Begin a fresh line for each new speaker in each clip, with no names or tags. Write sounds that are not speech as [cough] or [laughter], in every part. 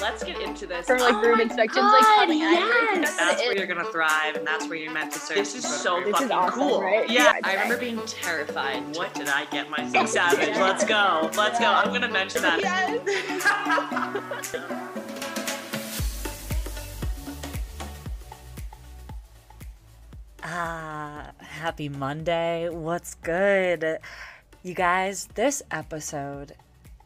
Let's get into this.
For like
Oh
room
my
inspections,
God,
like coming out.
yes.
That's where you're gonna thrive, and that's where you're meant to serve. This is so
This is
fucking
awesome,
cool.
right?
Yeah,
Yeah,
I remember being terrified. What did I get myself? Savage. Let's go. Let's go. I'm gonna mention that. [laughs]
Ah, happy Monday. What's good? You guys, this episode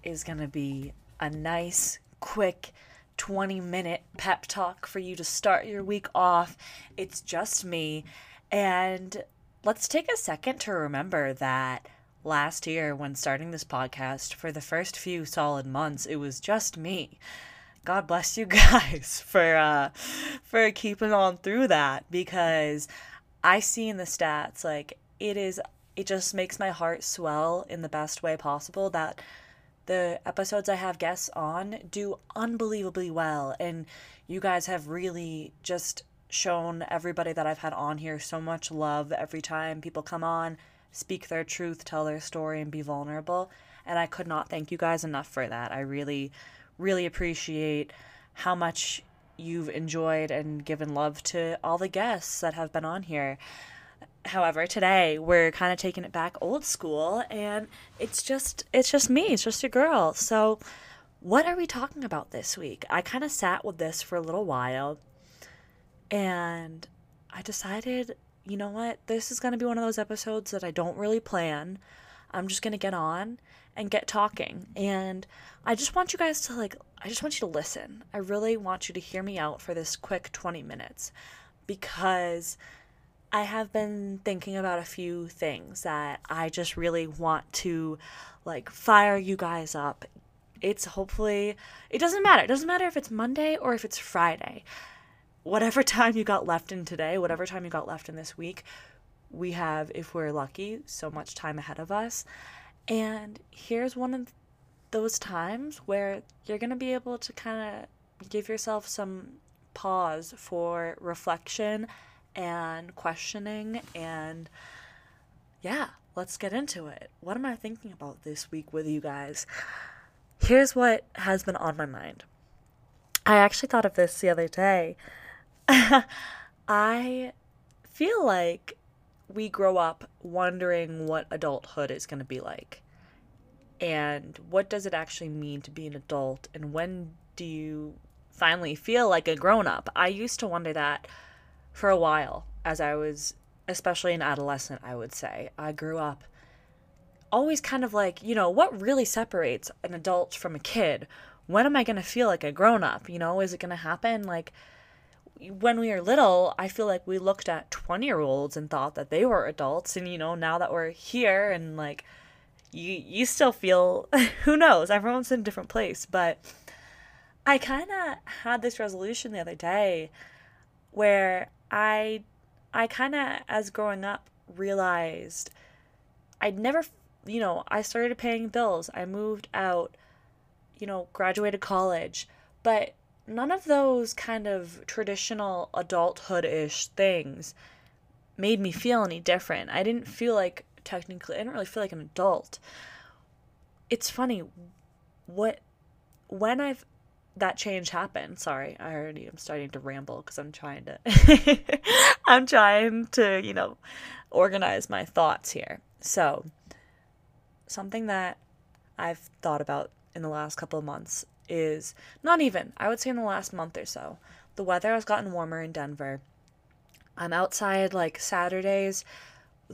is going to be a nice, quick 20 minute pep talk for you to start your week off. It's just me. And let's take a second to remember that last year, when starting this podcast, for the first few solid months, it was just me. God bless you [laughs] guys for uh for keeping on through that because I see in the stats like it is it just makes my heart swell in the best way possible that the episodes I have guests on do unbelievably well and you guys have really just shown everybody that I've had on here so much love every time people come on, speak their truth, tell their story and be vulnerable and I could not thank you guys enough for that. I really really appreciate how much you've enjoyed and given love to all the guests that have been on here. However, today we're kind of taking it back old school and it's just it's just me, it's just a girl. So, what are we talking about this week? I kind of sat with this for a little while and I decided, you know what? This is going to be one of those episodes that I don't really plan. I'm just going to get on and get talking. And I just want you guys to like, I just want you to listen. I really want you to hear me out for this quick 20 minutes because I have been thinking about a few things that I just really want to like fire you guys up. It's hopefully, it doesn't matter. It doesn't matter if it's Monday or if it's Friday. Whatever [laughs] time you got left in today, whatever time you got left in this week, we have, if we're lucky, so much time ahead of us. And here's one of those times where you're going to be able to kind of give yourself some pause for reflection and questioning. And yeah, let's get into it. What am I thinking about this week with you guys? Here's what has been on my mind. I actually thought of this the other day. [laughs] I feel like we grow up wondering what adulthood is going to be like and what does it actually mean to be an adult and when do you finally feel like a grown up i used to wonder that for a while as i was especially an adolescent i would say i grew up always kind of like you know what really separates an adult from a kid when am i going to feel like a grown up you know is it going to happen like when we were little, I feel like we looked at 20 year olds and thought that they were adults. And, you know, now that we're here and like, you, you still feel, [laughs] who knows, everyone's in a different place. But I kind of had this resolution the other day where I, I kind of, as growing up, realized I'd never, you know, I started paying bills. I moved out, you know, graduated college. But none of those kind of traditional adulthood ish things made me feel any different. I didn't feel like technically I didn't really feel like an adult. It's funny what when I've that change happened. Sorry, I already am starting to ramble because I'm trying to [laughs] I'm trying to, you know, organize my thoughts here. So, something that I've thought about in the last couple of months is not even, I would say in the last month or so. The weather has gotten warmer in Denver. I'm outside like Saturdays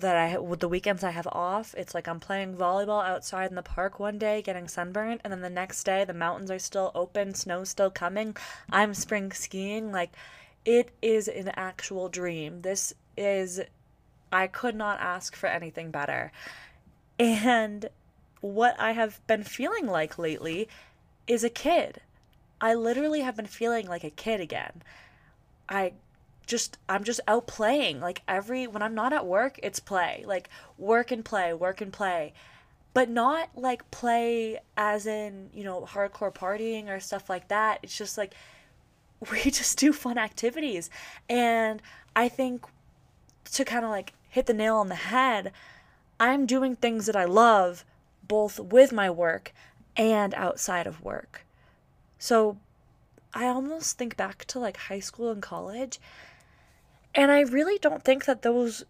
that I with the weekends I have off. It's like I'm playing volleyball outside in the park one day getting sunburned and then the next day the mountains are still open, snow's still coming. I'm spring skiing like it is an actual dream. This is I could not ask for anything better. And what I have been feeling like lately is a kid. I literally have been feeling like a kid again. I just I'm just out playing. Like every when I'm not at work, it's play. Like work and play, work and play. But not like play as in, you know, hardcore partying or stuff like that. It's just like [laughs] we just do fun activities. And I think to kind of like hit the nail on the head, I'm doing things that I love both with my work and outside of work. So I almost think back to like high school and college, and I really don't think that those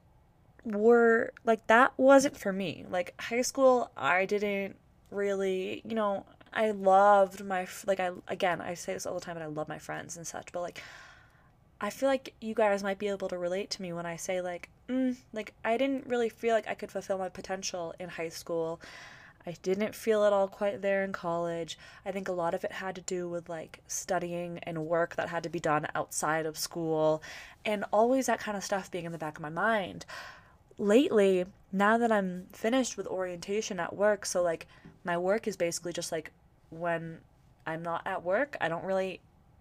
were like that wasn't for me. Like high school, I didn't really, you know, I loved my like I again, I say this all the time but I love my friends and such, but like I feel like you guys might be able to relate to me when I say like mm, like I didn't really feel like I could fulfill my potential in high school. I didn't feel it all quite there in college. I think a lot of it had to do with like studying and work that had to be done outside of school and always that kind of stuff being in the back of my mind. Lately, now that I'm finished with orientation at work, so like my work is basically just like when I'm not at work, I don't really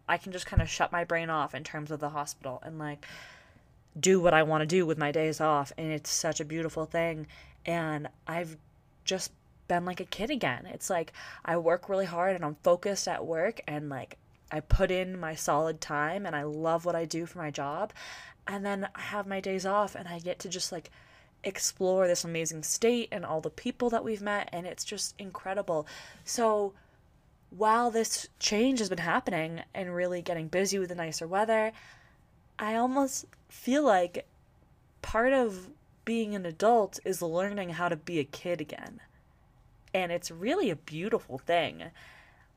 I can just kind of shut my brain off in terms of the hospital and like do what I want to do with my days off and it's such a beautiful thing and I've just been like a kid again. It's like I work really hard and I'm focused at work and like I put in my solid time and I love what I do for my job. And then I have my days off and I get to just like explore this amazing state and all the people that we've met and it's just incredible. So while this change has been happening and really getting busy with the nicer weather, I almost feel like part of being an adult is learning how to be a kid again. And it's really a beautiful thing.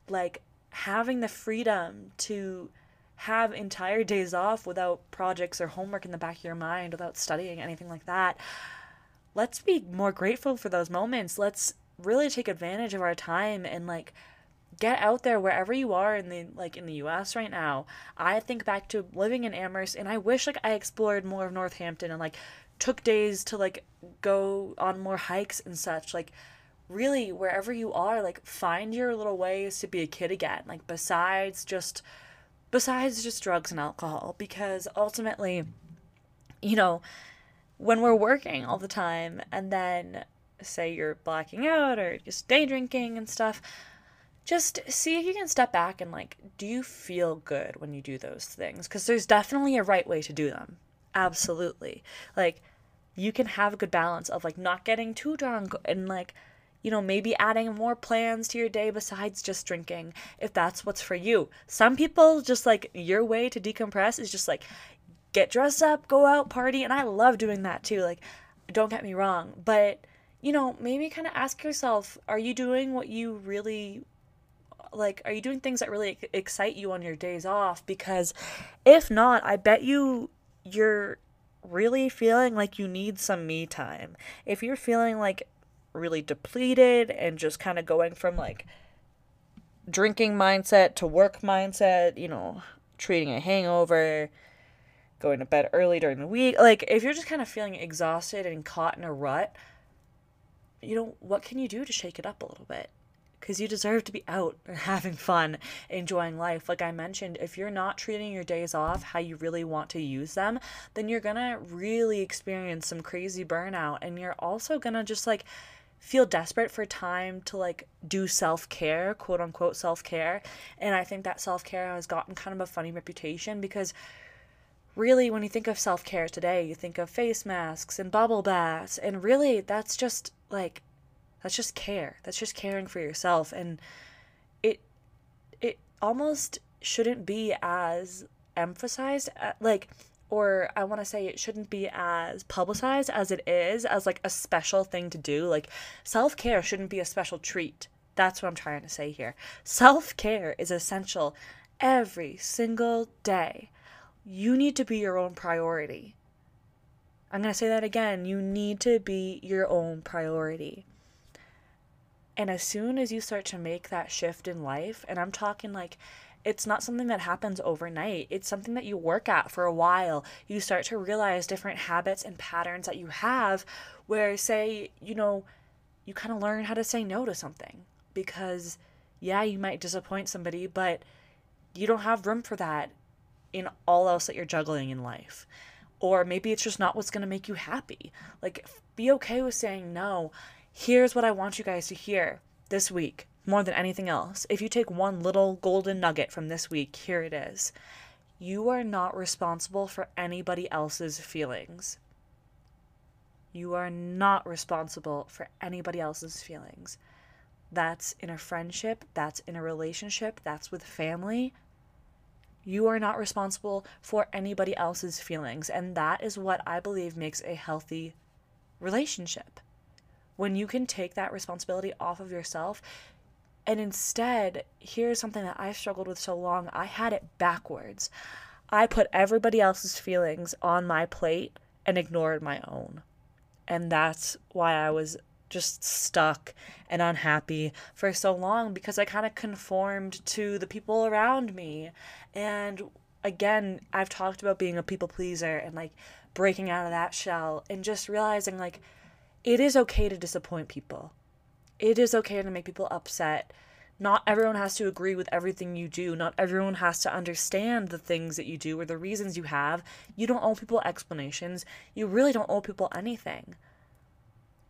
Like having the freedom to have entire days off without projects or homework in the back of your mind, without studying, anything like that. Let's be more grateful for those moments. Let's really take advantage of our time and like get out there wherever you are in the like in the US right now. I think back to living in Amherst and I wish like I explored more of Northampton and like took days to like go on more hikes and such. Like really wherever you are, like find your little ways to be a kid again. Like besides just besides just drugs and alcohol because ultimately you know when we're working all the time and then say you're blacking out or just day drinking and stuff just see if you can step back and like do you feel good when you do those things because there's definitely a right way to do them absolutely like you can have a good balance of like not getting too drunk and like you know maybe adding more plans to your day besides just drinking if that's what's for you. Some people just like your way to decompress is just like get dressed up go out party and i love doing that too like don't get me wrong but you know maybe kind of ask yourself are you doing what you really like are you doing things that really excite you on your days off? Because if not i bet you you're really feeling like you need some me time. If you're feeling like really depleted and just kind of going from like drinking mindset to work mindset you know treating a hangover going to bed early during the week like if you're just kind of feeling exhausted and caught in a rut you know what can you do to shake it up a little bit because you deserve to be out and [laughs] having fun, enjoying life. Like I mentioned, if you're not treating your days off how you really want to use them, then you're gonna really experience some crazy burnout. And you're also gonna just like feel desperate for time to like do self care, quote unquote self care. And I think that self care has gotten kind of a funny reputation because really, when you think of self care today, you think of face masks and bubble baths. And really, that's just like that's just care. That's just caring for yourself and it it almost shouldn't be as emphasized uh, like or I want to say it shouldn't be as publicized as it is as like a special thing to do. Like self-care shouldn't be a special treat. That's what I'm trying to say here. Self-care is essential every single day. You need to be your own priority. I'm going to say that again. You need to be your own priority. And as soon as you start to make that shift in life, and I'm talking like it's not something that happens overnight. It's something that you work at for a while. You start to realize different habits and patterns that you have where say, you know, you kind of learn how to say no to something because yeah, you might disappoint somebody, but you don't have room for that in all else that you're juggling in life. Or maybe it's just not what's going to make you happy. Like be okay with saying no Here's what I want you guys to hear this week more than anything else. If you take one little golden nugget from this week, here it is. You are not responsible for anybody else's feelings. You are not responsible for anybody else's feelings. that's in a friendship, that's in a relationship, that's with family. You are not responsible for anybody else's feelings. And that is what I believe makes a healthy relationship. When you can take that responsibility off of yourself, and instead, here's something that I struggled with so long I had it backwards. I put everybody else's feelings on my plate and ignored my own. And that's why I was just stuck and unhappy for so long because I kind of conformed to the people around me. And again, I've talked about being a people pleaser and like breaking out of that shell and just realizing like it is okay to disappoint people. It is okay to make people upset. Not everyone has to agree with everything you do. Not everyone has to understand the things that you do or the reasons you have. You don't owe people explanations. You really don't owe people anything.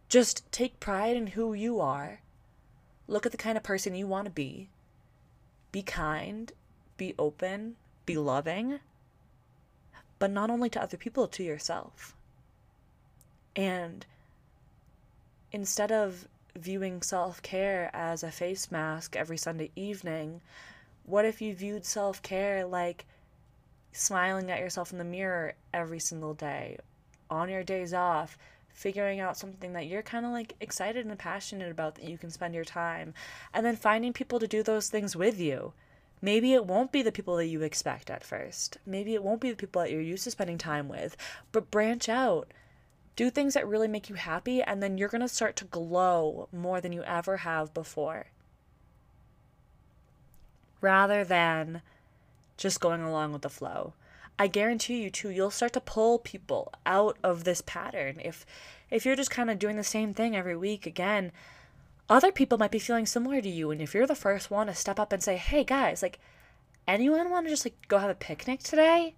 Just take pride in who you are. Look at the kind of person you want to be. Be kind, be open, be loving, but not only to other people, to yourself. And instead of viewing self care as a face mask every Sunday evening, what if you viewed self care like smiling at yourself in the mirror every single day, on your days off, figuring out something that you're kind of like excited and passionate about that you can spend your time, and then finding people to do those things with you. Maybe it won't be the people that you expect at first. Maybe it won't be the people that you're used to spending time with, but branch out. Do things that really make you happy, and then you're going to start to glow more than you ever have before. Rather than just going along with the flow. I guarantee you too, you'll start to pull people out of this pattern. If if you're just kind of doing the same thing every week again, other people might be feeling similar to you. And if you're the first one to step up and say, Hey guys, like anyone want to just like go have a picnic today?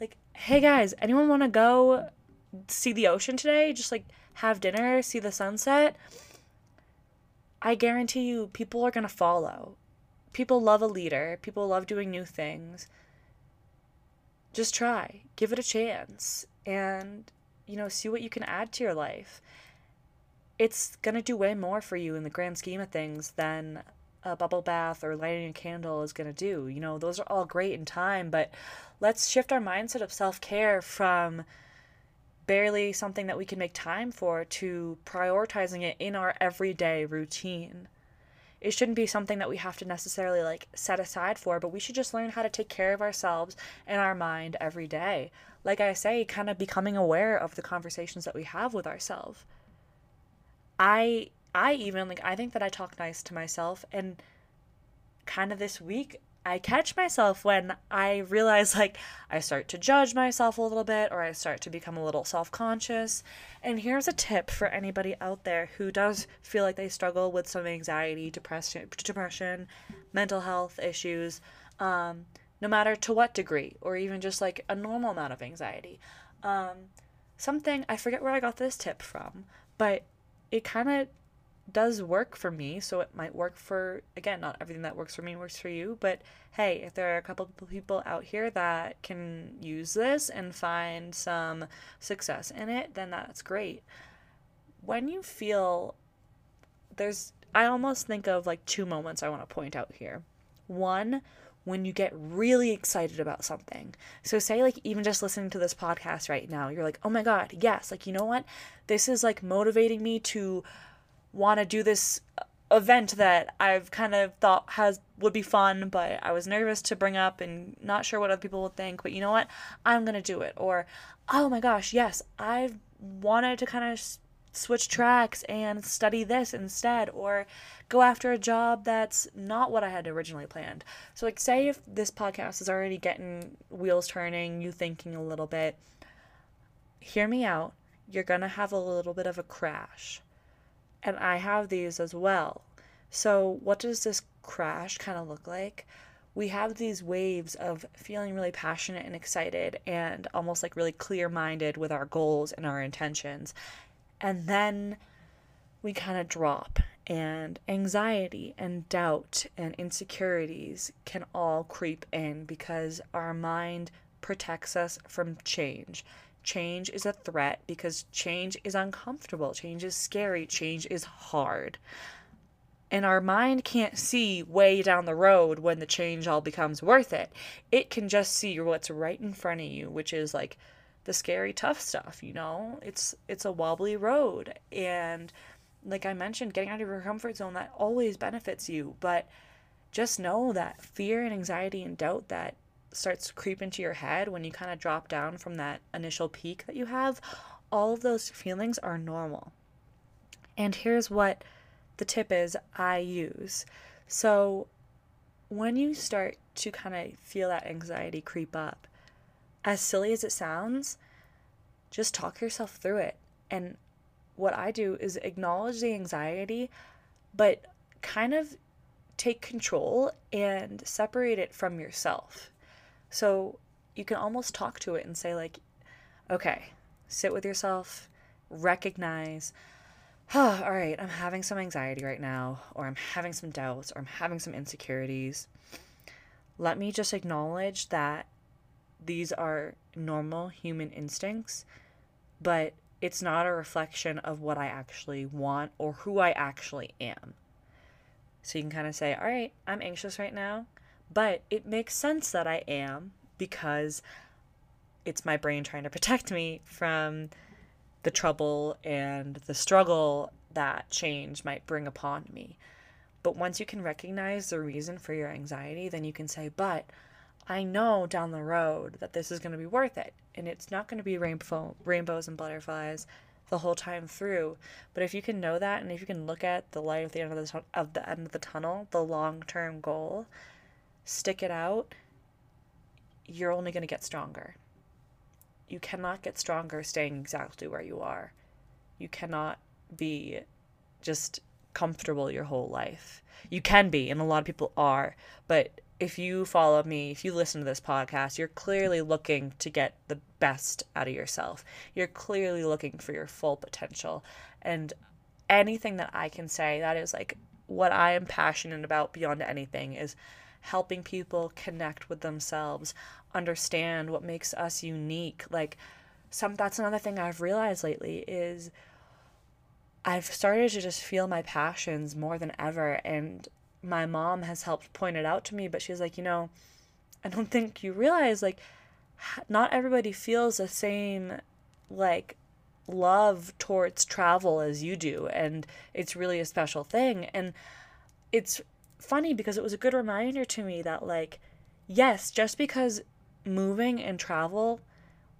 Like, hey guys, anyone want to go see the ocean today? Just like have dinner, see the sunset? I guarantee you people are going to follow. People love a leader. People love doing new things just try, give it a chance, and you know, see what you can add to your life. It's gonna do way more for you in the grand scheme of things than a bubble bath or lighting a candle is gonna do. You know, those are all great in time, but let's shift our mindset of self care from barely something that we can make time for to prioritizing it in our everyday routine it shouldn't be something that we have to necessarily like set aside for, but we should just learn how to take care of ourselves and our mind every day. Like I say, kind of becoming aware of the conversations that we have with ourselves. I I even like I think that I talk nice to myself and kind of this week I catch myself when I realize like I start to judge myself a little bit or I start to become a little self conscious. And here's a tip for anybody out there who does feel like they struggle with some anxiety, depression, depression, mental health issues, um, no matter to what degree, or even just like a normal amount of anxiety. Um, something I forget where I got this tip from, but it kind of does work for me, so it might work for again, not everything that works for me works for you, but hey, if there are a couple people out here that can use this and find some success in it, then that's great. When you feel there's I almost think of like two moments I want to point out here. One, when you get really excited about something. So, say, like, even just listening to this podcast right now, you're like, oh my God, yes, like, you know what? This is like motivating me to want to do this event that I've kind of thought has would be fun, but I was nervous to bring up and not sure what other people would think. But you know what? I'm gonna do it. Or, oh my gosh, yes, I've wanted to kind of switch tracks and study this instead, or go after a job that's not what I had originally planned. So, like, say if this podcast is already getting wheels turning, you thinking a little bit, hear me out. You're gonna have a little bit of a crash and I have these as well. So, what does this crash kind of look like? We have these waves of feeling really passionate and excited and almost like really clear minded with our goals and our intentions. And then we kind of drop, and anxiety and doubt and insecurities can all creep in because our mind protects us from change change is a threat because change is uncomfortable, change is scary, change is hard. And our mind can't see way down the road when the change all becomes worth it. It can just see what's right in front of you, which is like the scary tough stuff, you know? It's it's a wobbly road and like I mentioned, getting out of your comfort zone that always benefits you, but just know that fear and anxiety and doubt that starts to creep into your head when you kind of drop down from that initial peak that you have, all of those feelings are normal. And here's what the tip is I use. So when you start to kind of feel that anxiety creep up, as silly as it sounds, just talk yourself through it. And what I do is acknowledge the anxiety, but kind of take control and separate it from yourself. So you can almost talk to it and say, like, okay, sit with yourself, recognize, oh, [sighs] all right, I'm having some anxiety right now, or I'm having some doubts, or I'm having some insecurities. Let me just acknowledge that these are normal human instincts, but it's not a reflection of what I actually want or who I actually am. So you can kind of say, all right, I'm anxious right now, but it makes sense that I am because it's my brain trying to protect me from the trouble and the struggle that change might bring upon me. But once you can recognize the reason for your anxiety, then you can say, but I know down the road that this is going to be worth it. And it's not going to be rainbow, rainbows and butterflies the whole time through. But if you can know that and if you can look at the light at the end of the, of the end of the tunnel, the long-term goal, stick it out, you're only going to get stronger. You cannot get stronger staying exactly where you are. You cannot be just comfortable your whole life. You can be, and a lot of people are, but if you follow me, if you listen to this podcast, you're clearly looking to get the best out of yourself. You're clearly looking for your full potential. And anything that I can say that is like what I am passionate about beyond anything is helping people connect with themselves, understand what makes us unique. Like some that's another thing I've realized lately is I've started to just feel my passions more than ever and my mom has helped point it out to me, but she's like, you know, I don't think you realize like not everybody feels the same like love towards travel as you do and it's really a special thing and it's funny because it was a good reminder to me that like yes just because moving and travel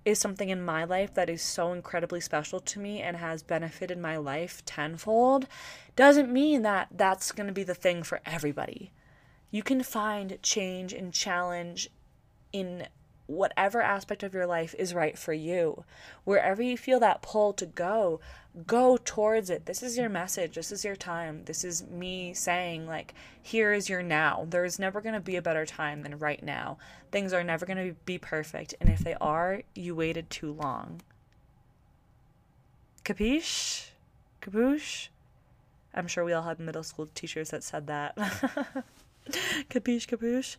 is something in my life that is so incredibly special to me and has benefited my life tenfold doesn't mean that that's going to be the thing for everybody. You can find change and challenge in whatever aspect of your life is right for you. Wherever you feel that pull to go, go towards it. This is your message. This is your time. This is me saying, like, here is your now. There is never going to be a better time than right now. Things are never going to be perfect. And if they are, you waited too long. Capiche? Caboose? I'm sure we all had middle school teachers that said that. [laughs] capiche, caboose?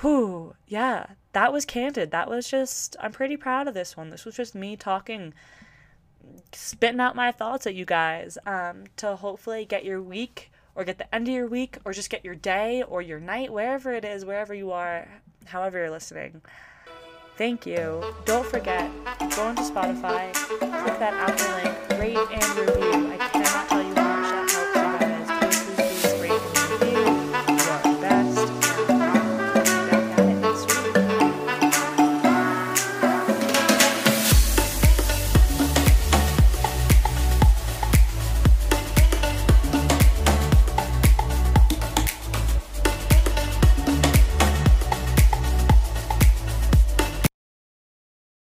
Whew, yeah, that was candid. That was just, I'm pretty proud of this one. This was just me talking, spitting out my thoughts at you guys um, to hopefully get your week or get the end of your week or just get your day or your night, wherever it is, wherever you are, however you're listening. Thank you. Don't forget, go into Spotify, click that Apple link, rate and review. I